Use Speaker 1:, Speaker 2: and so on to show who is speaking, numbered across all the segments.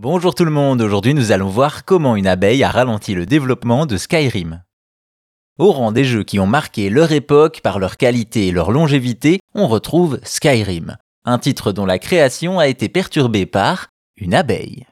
Speaker 1: Bonjour tout le monde, aujourd'hui nous allons voir comment une abeille a ralenti le développement de Skyrim. Au rang des jeux qui ont marqué leur époque par leur qualité et leur longévité, on retrouve Skyrim, un titre dont la création a été perturbée par une abeille.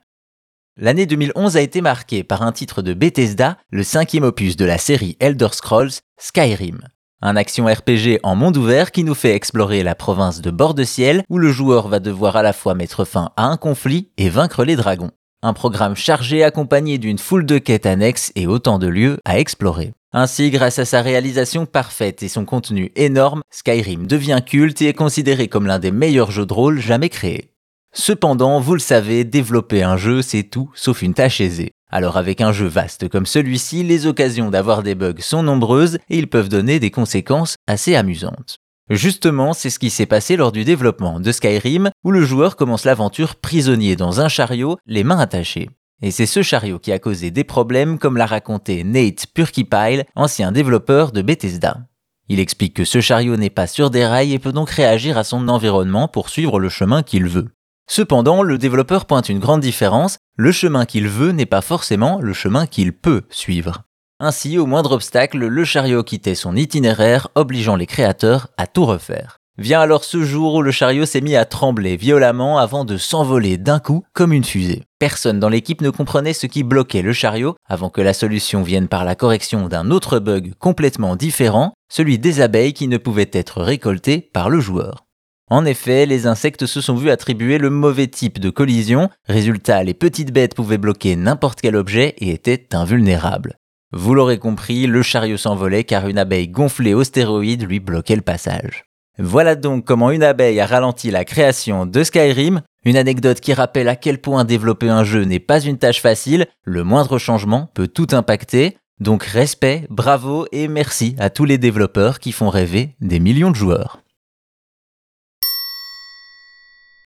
Speaker 1: L'année 2011 a été marquée par un titre de Bethesda, le cinquième opus de la série Elder Scrolls, Skyrim. Un action RPG en monde ouvert qui nous fait explorer la province de Bord-de-Ciel où le joueur va devoir à la fois mettre fin à un conflit et vaincre les dragons. Un programme chargé accompagné d'une foule de quêtes annexes et autant de lieux à explorer. Ainsi, grâce à sa réalisation parfaite et son contenu énorme, Skyrim devient culte et est considéré comme l'un des meilleurs jeux de rôle jamais créés. Cependant, vous le savez, développer un jeu, c'est tout sauf une tâche aisée. Alors avec un jeu vaste comme celui-ci, les occasions d'avoir des bugs sont nombreuses et ils peuvent donner des conséquences assez amusantes. Justement, c'est ce qui s'est passé lors du développement de Skyrim, où le joueur commence l'aventure prisonnier dans un chariot, les mains attachées. Et c'est ce chariot qui a causé des problèmes, comme l'a raconté Nate Purkipile, ancien développeur de Bethesda. Il explique que ce chariot n'est pas sur des rails et peut donc réagir à son environnement pour suivre le chemin qu'il veut. Cependant, le développeur pointe une grande différence, le chemin qu'il veut n'est pas forcément le chemin qu'il peut suivre. Ainsi, au moindre obstacle, le chariot quittait son itinéraire, obligeant les créateurs à tout refaire. Vient alors ce jour où le chariot s'est mis à trembler violemment avant de s'envoler d'un coup comme une fusée. Personne dans l'équipe ne comprenait ce qui bloquait le chariot avant que la solution vienne par la correction d'un autre bug complètement différent, celui des abeilles qui ne pouvaient être récoltées par le joueur. En effet, les insectes se sont vus attribuer le mauvais type de collision, résultat les petites bêtes pouvaient bloquer n'importe quel objet et étaient invulnérables. Vous l'aurez compris, le chariot s'envolait car une abeille gonflée aux stéroïdes lui bloquait le passage. Voilà donc comment une abeille a ralenti la création de Skyrim, une anecdote qui rappelle à quel point développer un jeu n'est pas une tâche facile, le moindre changement peut tout impacter, donc respect, bravo et merci à tous les développeurs qui font rêver des millions de joueurs.